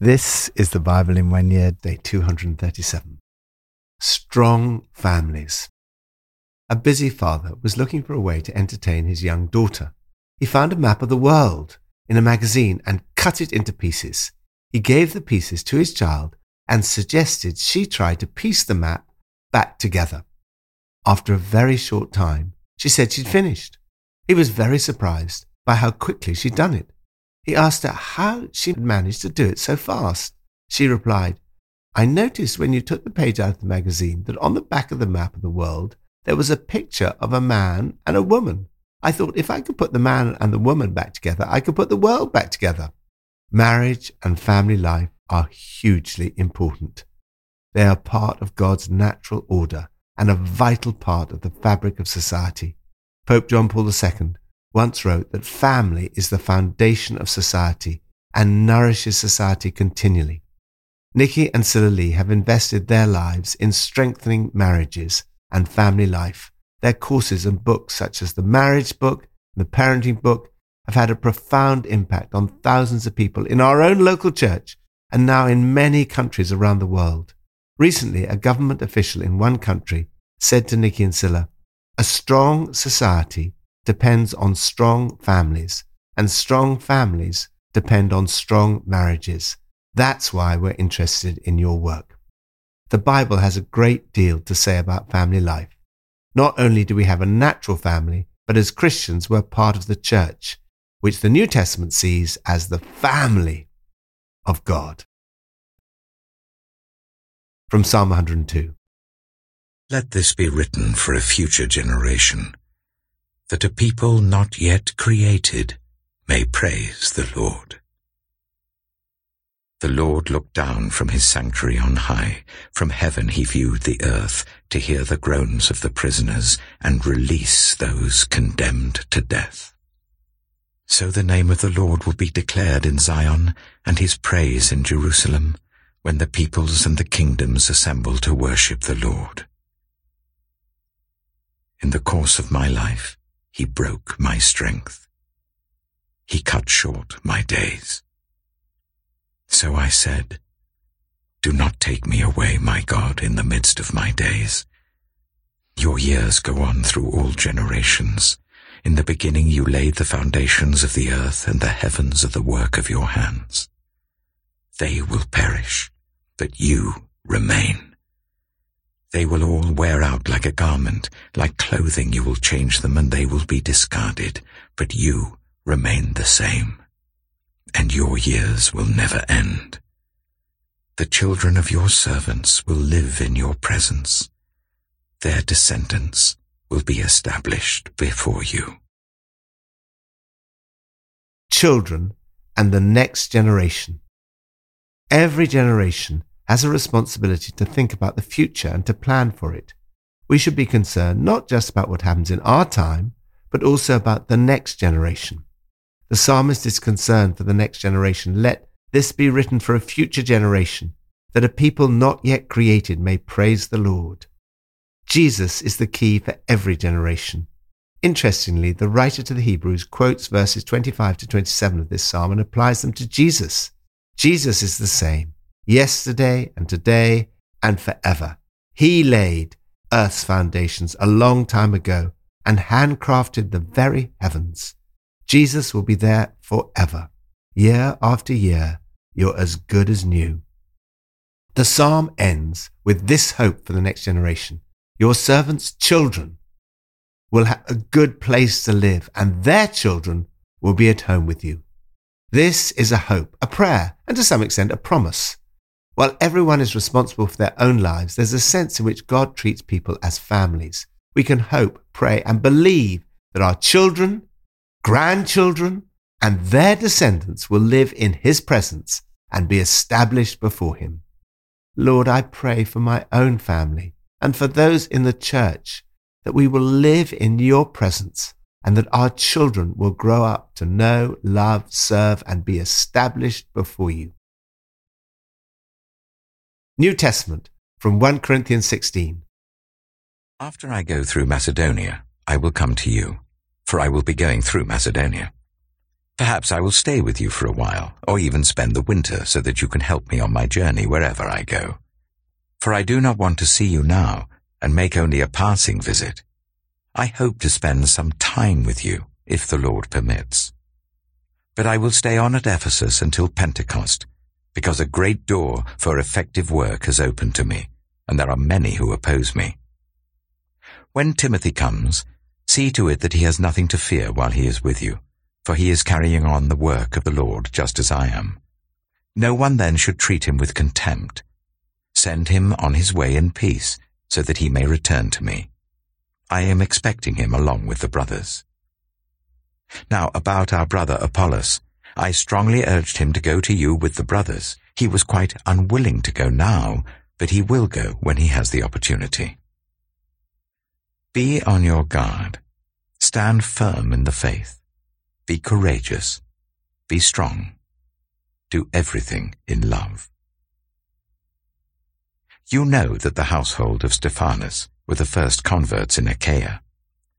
This is the Bible in one year, day 237. Strong families. A busy father was looking for a way to entertain his young daughter. He found a map of the world in a magazine and cut it into pieces. He gave the pieces to his child and suggested she try to piece the map back together. After a very short time, she said she'd finished. He was very surprised by how quickly she'd done it. He asked her how she had managed to do it so fast. She replied, I noticed when you took the page out of the magazine that on the back of the map of the world there was a picture of a man and a woman. I thought if I could put the man and the woman back together, I could put the world back together. Marriage and family life are hugely important. They are part of God's natural order and a vital part of the fabric of society. Pope John Paul II once wrote that family is the foundation of society and nourishes society continually. Nicky and Sila Lee have invested their lives in strengthening marriages and family life. Their courses and books, such as the marriage book and the parenting book, have had a profound impact on thousands of people in our own local church and now in many countries around the world. Recently, a government official in one country said to Nicky and Sila, a strong society depends on strong families, and strong families depend on strong marriages. That's why we're interested in your work. The Bible has a great deal to say about family life. Not only do we have a natural family, but as Christians, we're part of the church, which the New Testament sees as the family of God. From Psalm 102 Let this be written for a future generation that a people not yet created may praise the Lord. The Lord looked down from his sanctuary on high. From heaven he viewed the earth to hear the groans of the prisoners and release those condemned to death. So the name of the Lord will be declared in Zion and his praise in Jerusalem when the peoples and the kingdoms assemble to worship the Lord. In the course of my life, he broke my strength. He cut short my days. So I said, Do not take me away, my God, in the midst of my days. Your years go on through all generations. In the beginning you laid the foundations of the earth, and the heavens are the work of your hands. They will perish, but you remain. They will all wear out like a garment, like clothing you will change them and they will be discarded, but you remain the same, and your years will never end. The children of your servants will live in your presence. Their descendants will be established before you. Children and the next generation. Every generation has a responsibility to think about the future and to plan for it. We should be concerned not just about what happens in our time, but also about the next generation. The psalmist is concerned for the next generation. Let this be written for a future generation, that a people not yet created may praise the Lord. Jesus is the key for every generation. Interestingly, the writer to the Hebrews quotes verses 25 to 27 of this psalm and applies them to Jesus. Jesus is the same yesterday and today and forever. He laid Earth's foundations a long time ago and handcrafted the very heavens. Jesus will be there forever. Year after year, you're as good as new. The psalm ends with this hope for the next generation. Your servants' children will have a good place to live and their children will be at home with you. This is a hope, a prayer, and to some extent a promise. While everyone is responsible for their own lives, there's a sense in which God treats people as families. We can hope, pray, and believe that our children, grandchildren, and their descendants will live in His presence and be established before Him. Lord, I pray for my own family and for those in the church that we will live in your presence and that our children will grow up to know, love, serve, and be established before you. New Testament from 1 Corinthians 16. After I go through Macedonia, I will come to you, for I will be going through Macedonia. Perhaps I will stay with you for a while, or even spend the winter so that you can help me on my journey wherever I go. For I do not want to see you now and make only a passing visit. I hope to spend some time with you, if the Lord permits. But I will stay on at Ephesus until Pentecost, because a great door for effective work has opened to me, and there are many who oppose me. When Timothy comes, see to it that he has nothing to fear while he is with you, for he is carrying on the work of the Lord just as I am. No one then should treat him with contempt. Send him on his way in peace, so that he may return to me. I am expecting him along with the brothers. Now about our brother Apollos, I strongly urged him to go to you with the brothers. He was quite unwilling to go now, but he will go when he has the opportunity. Be on your guard. Stand firm in the faith. Be courageous. Be strong. Do everything in love. You know that the household of Stephanas were the first converts in Achaia,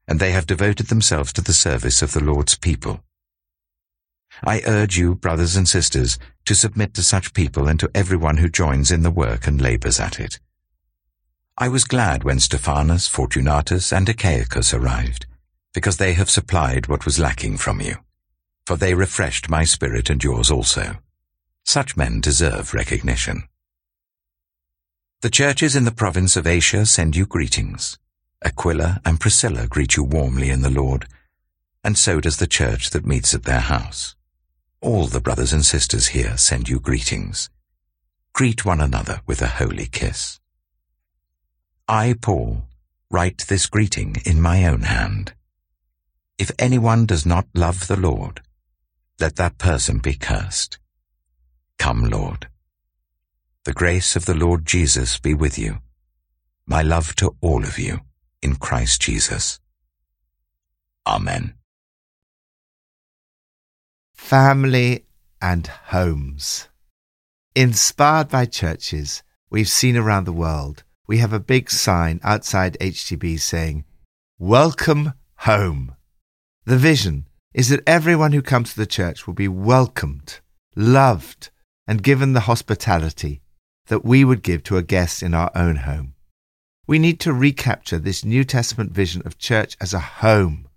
and they have devoted themselves to the service of the Lord's people. I urge you, brothers and sisters, to submit to such people and to everyone who joins in the work and labors at it. I was glad when Stephanas, Fortunatus, and Achaicus arrived, because they have supplied what was lacking from you, for they refreshed my spirit and yours also. Such men deserve recognition. The churches in the province of Asia send you greetings. Aquila and Priscilla greet you warmly in the Lord, and so does the church that meets at their house. All the brothers and sisters here send you greetings. Greet one another with a holy kiss. I, Paul, write this greeting in my own hand. If anyone does not love the Lord, let that person be cursed. Come, Lord. The grace of the Lord Jesus be with you. My love to all of you in Christ Jesus. Amen. Family and homes. Inspired by churches we've seen around the world, we have a big sign outside HTB saying, Welcome home. The vision is that everyone who comes to the church will be welcomed, loved, and given the hospitality that we would give to a guest in our own home. We need to recapture this New Testament vision of church as a home.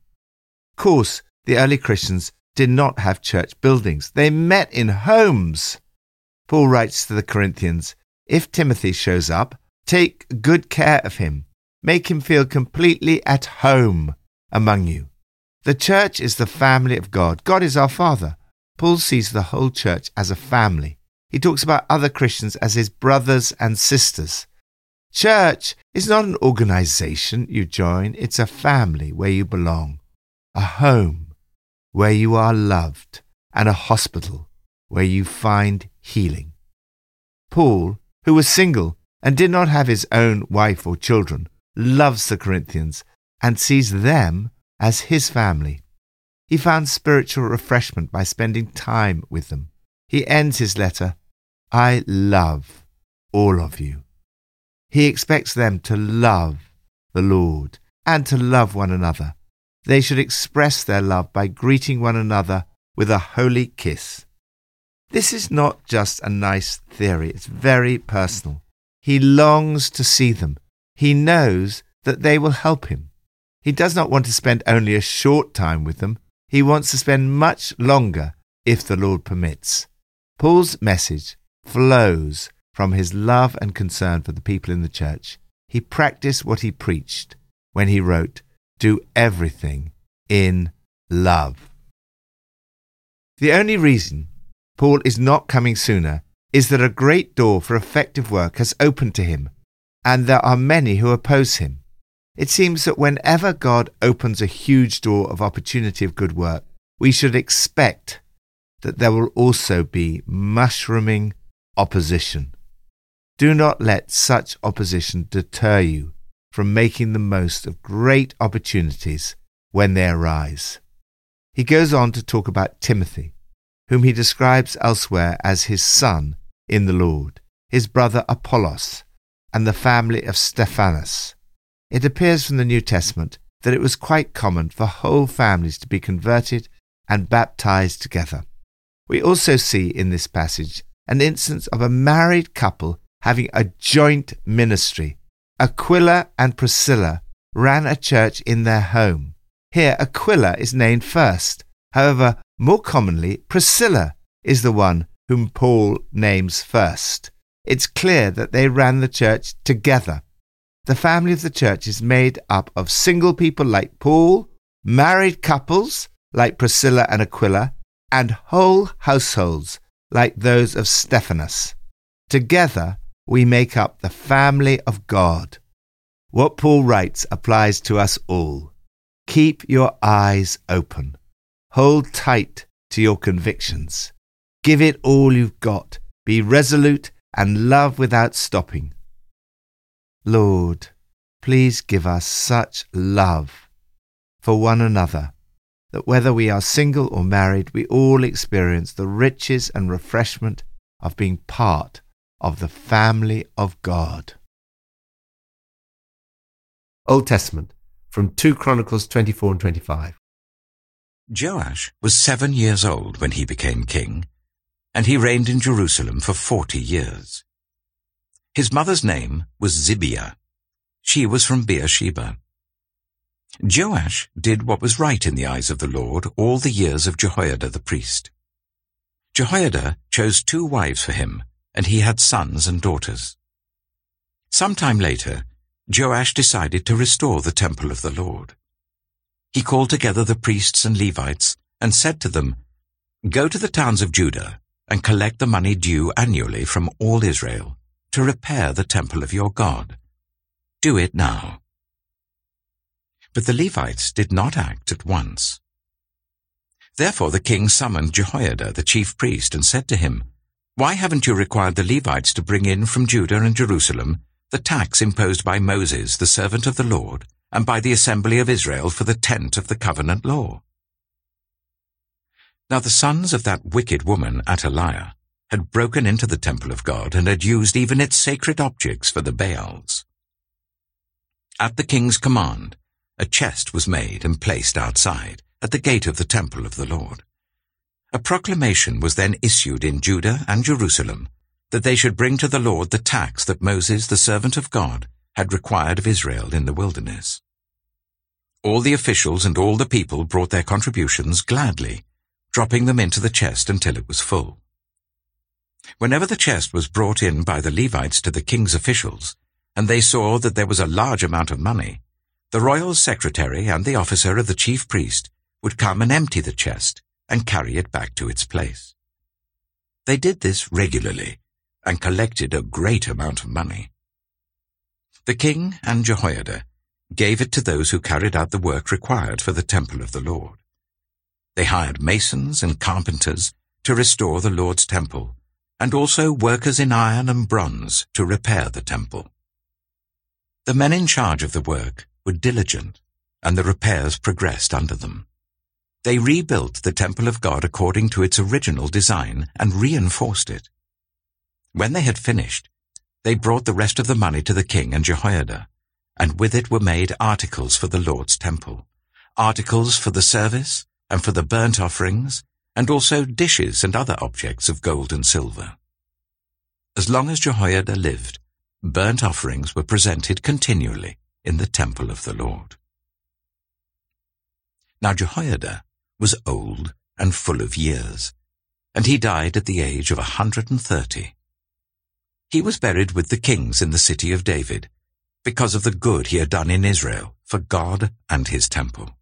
Of course, the early Christians did not have church buildings. They met in homes. Paul writes to the Corinthians, if Timothy shows up, Take good care of him. Make him feel completely at home among you. The church is the family of God. God is our Father. Paul sees the whole church as a family. He talks about other Christians as his brothers and sisters. Church is not an organization you join, it's a family where you belong, a home where you are loved, and a hospital where you find healing. Paul, who was single, and did not have his own wife or children, loves the Corinthians and sees them as his family. He found spiritual refreshment by spending time with them. He ends his letter, I love all of you. He expects them to love the Lord and to love one another. They should express their love by greeting one another with a holy kiss. This is not just a nice theory, it's very personal. He longs to see them. He knows that they will help him. He does not want to spend only a short time with them. He wants to spend much longer if the Lord permits. Paul's message flows from his love and concern for the people in the church. He practiced what he preached when he wrote, Do everything in love. The only reason Paul is not coming sooner is that a great door for effective work has opened to him, and there are many who oppose him. It seems that whenever God opens a huge door of opportunity of good work, we should expect that there will also be mushrooming opposition. Do not let such opposition deter you from making the most of great opportunities when they arise. He goes on to talk about Timothy, whom he describes elsewhere as his son in the Lord, his brother Apollos, and the family of Stephanas. It appears from the New Testament that it was quite common for whole families to be converted and baptized together. We also see in this passage an instance of a married couple having a joint ministry. Aquila and Priscilla ran a church in their home. Here, Aquila is named first. However, more commonly, Priscilla is the one whom Paul names first. It's clear that they ran the church together. The family of the church is made up of single people like Paul, married couples like Priscilla and Aquila, and whole households like those of Stephanas. Together, we make up the family of God. What Paul writes applies to us all. Keep your eyes open. Hold tight to your convictions. Give it all you've got. Be resolute and love without stopping. Lord, please give us such love for one another that whether we are single or married, we all experience the riches and refreshment of being part of the family of God. Old Testament from 2 Chronicles 24 and 25. Joash was seven years old when he became king, and he reigned in Jerusalem for forty years. His mother's name was Zibiah. She was from Beersheba. Joash did what was right in the eyes of the Lord all the years of Jehoiada the priest. Jehoiada chose two wives for him, and he had sons and daughters. Some time later, Joash decided to restore the temple of the Lord. He called together the priests and Levites and said to them, Go to the towns of Judah and collect the money due annually from all Israel to repair the temple of your God. Do it now. But the Levites did not act at once. Therefore the king summoned Jehoiada the chief priest and said to him, Why haven't you required the Levites to bring in from Judah and Jerusalem the tax imposed by Moses, the servant of the Lord, and by the assembly of Israel for the tent of the covenant law? Now the sons of that wicked woman, Athaliah, had broken into the temple of God and had used even its sacred objects for the Baals. At the king's command, a chest was made and placed outside, at the gate of the temple of the Lord. A proclamation was then issued in Judah and Jerusalem that they should bring to the Lord the tax that Moses, the servant of God, had required of Israel in the wilderness. All the officials and all the people brought their contributions gladly, dropping them into the chest until it was full. Whenever the chest was brought in by the Levites to the king's officials, and they saw that there was a large amount of money, the royal secretary and the officer of the chief priest would come and empty the chest and carry it back to its place. They did this regularly and collected a great amount of money. The king and Jehoiada gave it to those who carried out the work required for the temple of the Lord. They hired masons and carpenters to restore the Lord's temple, and also workers in iron and bronze to repair the temple. The men in charge of the work were diligent, and the repairs progressed under them. They rebuilt the temple of God according to its original design and reinforced it. When they had finished, they brought the rest of the money to the king and Jehoiada, and with it were made articles for the Lord's temple, articles for the service and for the burnt offerings, and also dishes and other objects of gold and silver. As long as Jehoiada lived, burnt offerings were presented continually in the temple of the Lord. Now Jehoiada was old and full of years, and he died at the age of a hundred and thirty. He was buried with the kings in the city of David, because of the good he had done in Israel for God and his temple.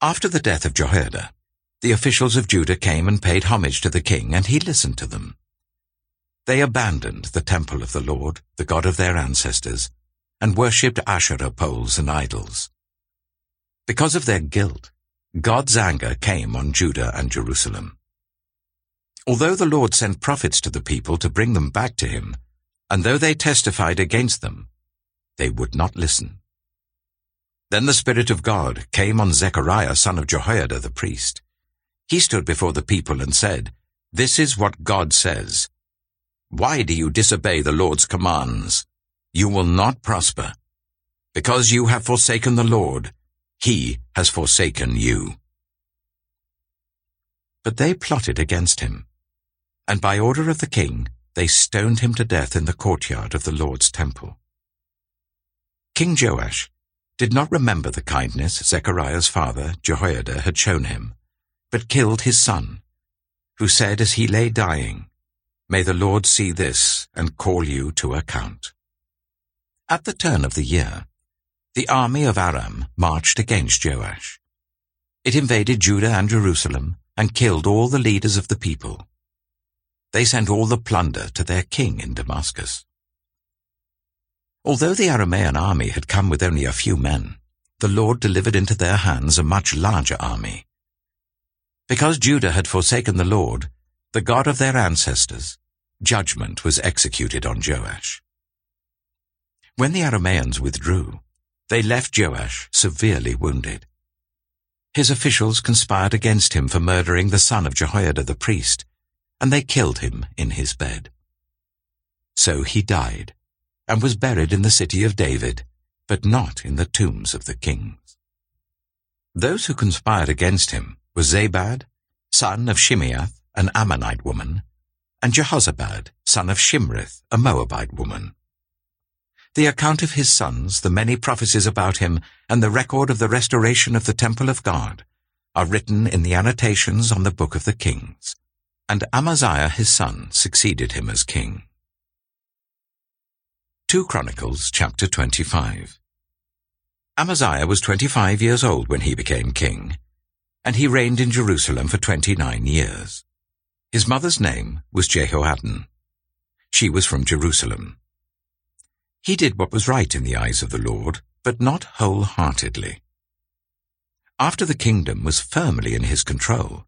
After the death of Jehoiada, the officials of Judah came and paid homage to the king, and he listened to them. They abandoned the temple of the Lord, the God of their ancestors, and worshipped Asherah poles and idols. Because of their guilt, God's anger came on Judah and Jerusalem. Although the Lord sent prophets to the people to bring them back to him, and though they testified against them, they would not listen. Then the Spirit of God came on Zechariah son of Jehoiada the priest. He stood before the people and said, This is what God says. Why do you disobey the Lord's commands? you will not prosper. Because you have forsaken the Lord, he has forsaken you. but they plotted against him. And by order of the king, they stoned him to death in the courtyard of the Lord's temple. King Joash did not remember the kindness Zechariah's father, Jehoiada, had shown him, but killed his son, who said as he lay dying, May the Lord see this and call you to account. At the turn of the year, the army of Aram marched against Joash. It invaded Judah and Jerusalem and killed all the leaders of the people. They sent all the plunder to their king in Damascus. Although the Aramean army had come with only a few men, the Lord delivered into their hands a much larger army. Because Judah had forsaken the Lord, the God of their ancestors, judgment was executed on Joash. When the Arameans withdrew, they left Joash severely wounded. His officials conspired against him for murdering the son of Jehoiada the priest, and they killed him in his bed. So he died, and was buried in the city of David, but not in the tombs of the kings. Those who conspired against him were Zabad, son of Shimeath, an Ammonite woman, and Jehozabad, son of Shimrith, a Moabite woman. The account of his sons, the many prophecies about him, and the record of the restoration of the temple of God are written in the annotations on the book of the kings. And Amaziah his son succeeded him as king. 2 Chronicles chapter 25 Amaziah was twenty-five years old when he became king, and he reigned in Jerusalem for twenty-nine years. His mother's name was Jehoaddan. She was from Jerusalem. He did what was right in the eyes of the Lord, but not wholeheartedly. After the kingdom was firmly in his control,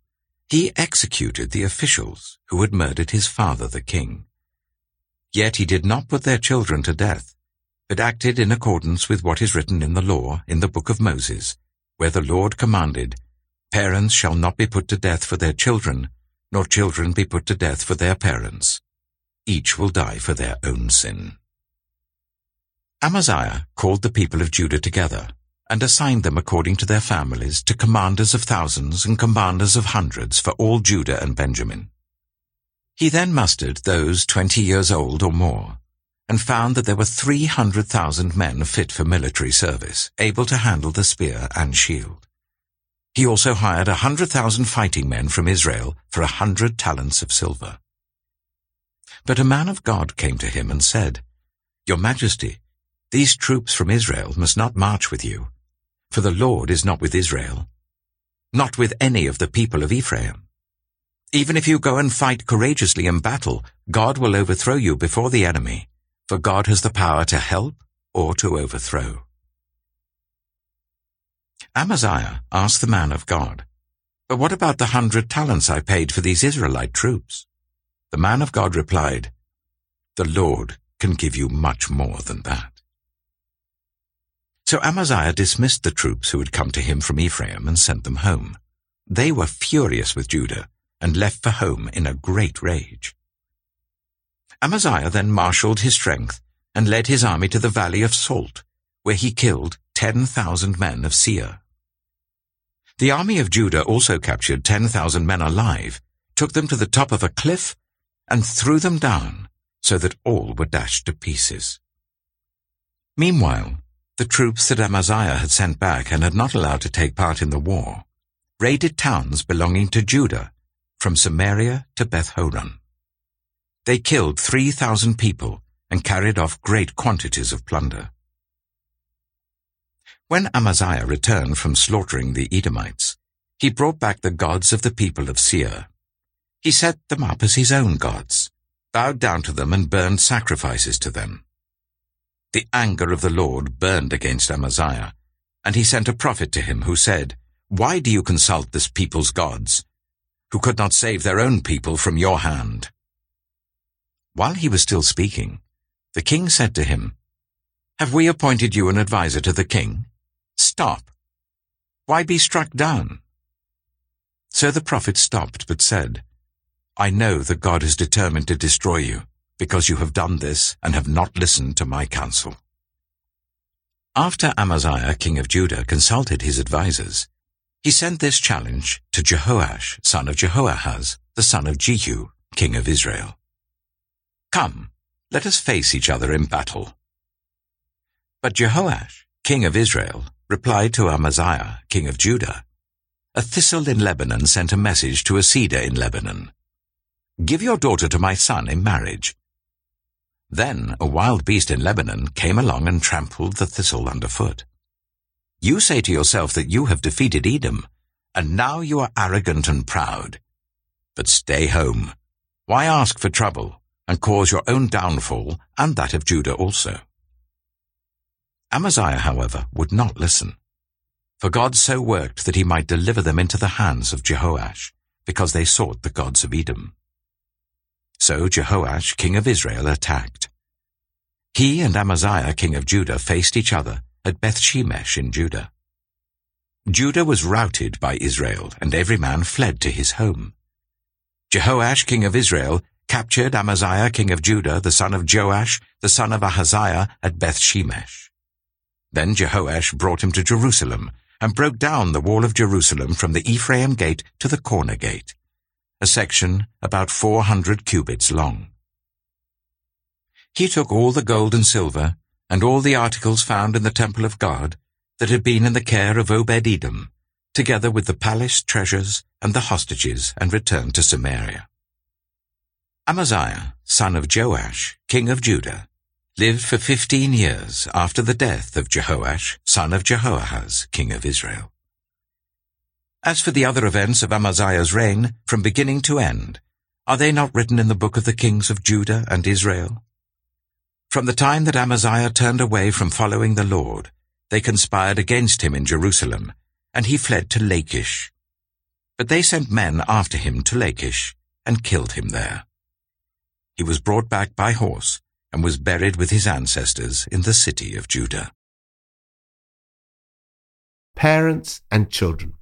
he executed the officials who had murdered his father the king. Yet he did not put their children to death, but acted in accordance with what is written in the law in the book of Moses, where the Lord commanded, Parents shall not be put to death for their children, nor children be put to death for their parents. Each will die for their own sin. Amaziah called the people of Judah together and assigned them according to their families to commanders of thousands and commanders of hundreds for all Judah and Benjamin. He then mustered those twenty years old or more, and found that there were three hundred thousand men fit for military service, able to handle the spear and shield. He also hired a hundred thousand fighting men from Israel for a hundred talents of silver. But a man of God came to him and said, Your Majesty, these troops from Israel must not march with you, for the Lord is not with Israel, not with any of the people of Ephraim. Even if you go and fight courageously in battle, God will overthrow you before the enemy, for God has the power to help or to overthrow. Amaziah asked the man of God, But what about the hundred talents I paid for these Israelite troops? The man of God replied, The Lord can give you much more than that. So Amaziah dismissed the troops who had come to him from Ephraim and sent them home. They were furious with Judah and left for home in a great rage. Amaziah then marshaled his strength and led his army to the valley of Salt, where he killed ten thousand men of Seir. The army of Judah also captured ten thousand men alive, took them to the top of a cliff, and threw them down, so that all were dashed to pieces. Meanwhile, the troops that Amaziah had sent back and had not allowed to take part in the war, raided towns belonging to Judah, from Samaria to Beth Horon. They killed three thousand people and carried off great quantities of plunder. When Amaziah returned from slaughtering the Edomites, he brought back the gods of the people of Seir. He set them up as his own gods, bowed down to them and burned sacrifices to them. The anger of the Lord burned against Amaziah, and he sent a prophet to him who said, Why do you consult this people's gods, who could not save their own people from your hand? While he was still speaking, the king said to him, Have we appointed you an adviser to the king? Stop. Why be struck down? So the prophet stopped but said, I know that God has determined to destroy you because you have done this and have not listened to my counsel. After Amaziah, king of Judah, consulted his advisers, He sent this challenge to Jehoash, son of Jehoahaz, the son of Jehu, king of Israel. Come, let us face each other in battle. But Jehoash, king of Israel, replied to Amaziah, king of Judah, A thistle in Lebanon sent a message to a cedar in Lebanon. Give your daughter to my son in marriage. Then a wild beast in Lebanon came along and trampled the thistle underfoot. You say to yourself that you have defeated Edom, and now you are arrogant and proud. But stay home. Why ask for trouble, and cause your own downfall and that of Judah also? Amaziah, however, would not listen. For God so worked that he might deliver them into the hands of Jehoash, because they sought the gods of Edom. So Jehoash, king of Israel, attacked. He and Amaziah, king of Judah, faced each other, at Bethshemesh in Judah. Judah was routed by Israel, and every man fled to his home. Jehoash, king of Israel, captured Amaziah, king of Judah, the son of Joash, the son of Ahaziah, at Bethshemesh. Then Jehoash brought him to Jerusalem, and broke down the wall of Jerusalem from the Ephraim gate to the corner gate, a section about four hundred cubits long. He took all the gold and silver, and all the articles found in the temple of God that had been in the care of Obed-Edom, together with the palace treasures and the hostages, and returned to Samaria. Amaziah, son of Joash, king of Judah, lived for fifteen years after the death of Jehoash, son of Jehoahaz, king of Israel. As for the other events of Amaziah's reign, from beginning to end, are they not written in the book of the kings of Judah and Israel? From the time that Amaziah turned away from following the Lord, they conspired against him in Jerusalem, and he fled to Lachish. But they sent men after him to Lachish, and killed him there. He was brought back by horse, and was buried with his ancestors in the city of Judah. Parents and children.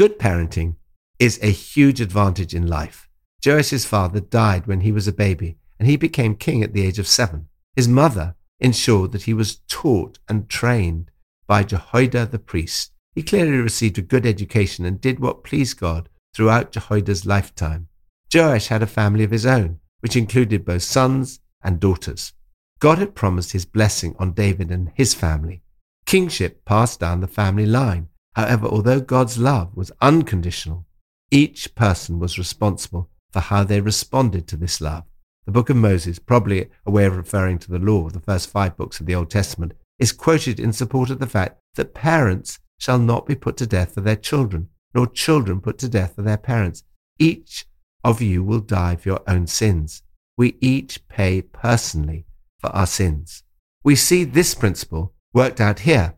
Good parenting is a huge advantage in life. Joash's father died when he was a baby, and he became king at the age of seven. His mother ensured that he was taught and trained by Jehoiada the priest. He clearly received a good education and did what pleased God throughout Jehoiada's lifetime. Joash had a family of his own, which included both sons and daughters. God had promised his blessing on David and his family. Kingship passed down the family line. However, although God's love was unconditional, each person was responsible for how they responded to this love. The book of Moses, probably a way of referring to the law of the first five books of the Old Testament, is quoted in support of the fact that parents shall not be put to death for their children, nor children put to death for their parents. Each of you will die for your own sins. We each pay personally for our sins. We see this principle worked out here.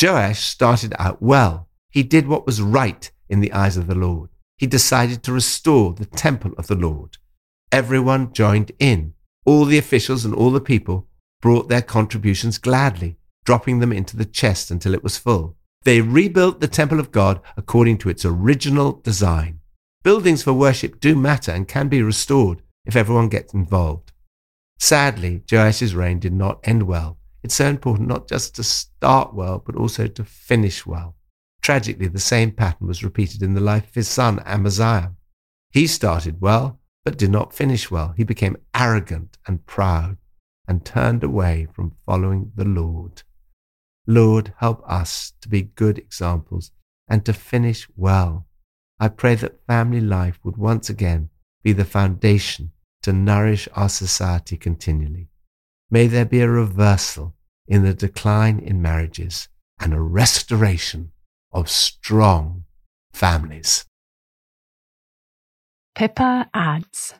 Joash started out well. He did what was right in the eyes of the Lord. He decided to restore the temple of the Lord. Everyone joined in. All the officials and all the people brought their contributions gladly, dropping them into the chest until it was full. They rebuilt the temple of God according to its original design. Buildings for worship do matter and can be restored if everyone gets involved. Sadly, Joash's reign did not end well. It's so important not just to start well, but also to finish well. Tragically, the same pattern was repeated in the life of his son Amaziah. He started well, but did not finish well. He became arrogant and proud and turned away from following the Lord. Lord, help us to be good examples and to finish well. I pray that family life would once again be the foundation to nourish our society continually. May there be a reversal in the decline in marriages and a restoration of strong families. Pippa adds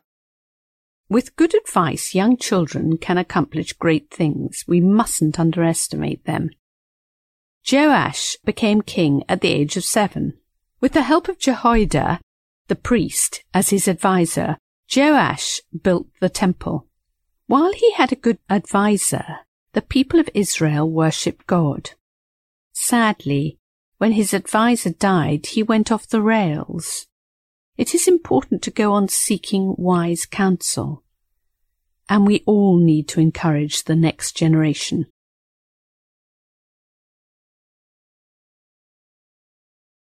With good advice, young children can accomplish great things. We mustn't underestimate them. Joash became king at the age of seven. With the help of Jehoiada, the priest, as his adviser, Joash built the temple. While he had a good adviser, the people of Israel worshipped God. Sadly, when his adviser died, he went off the rails. It is important to go on seeking wise counsel. And we all need to encourage the next generation.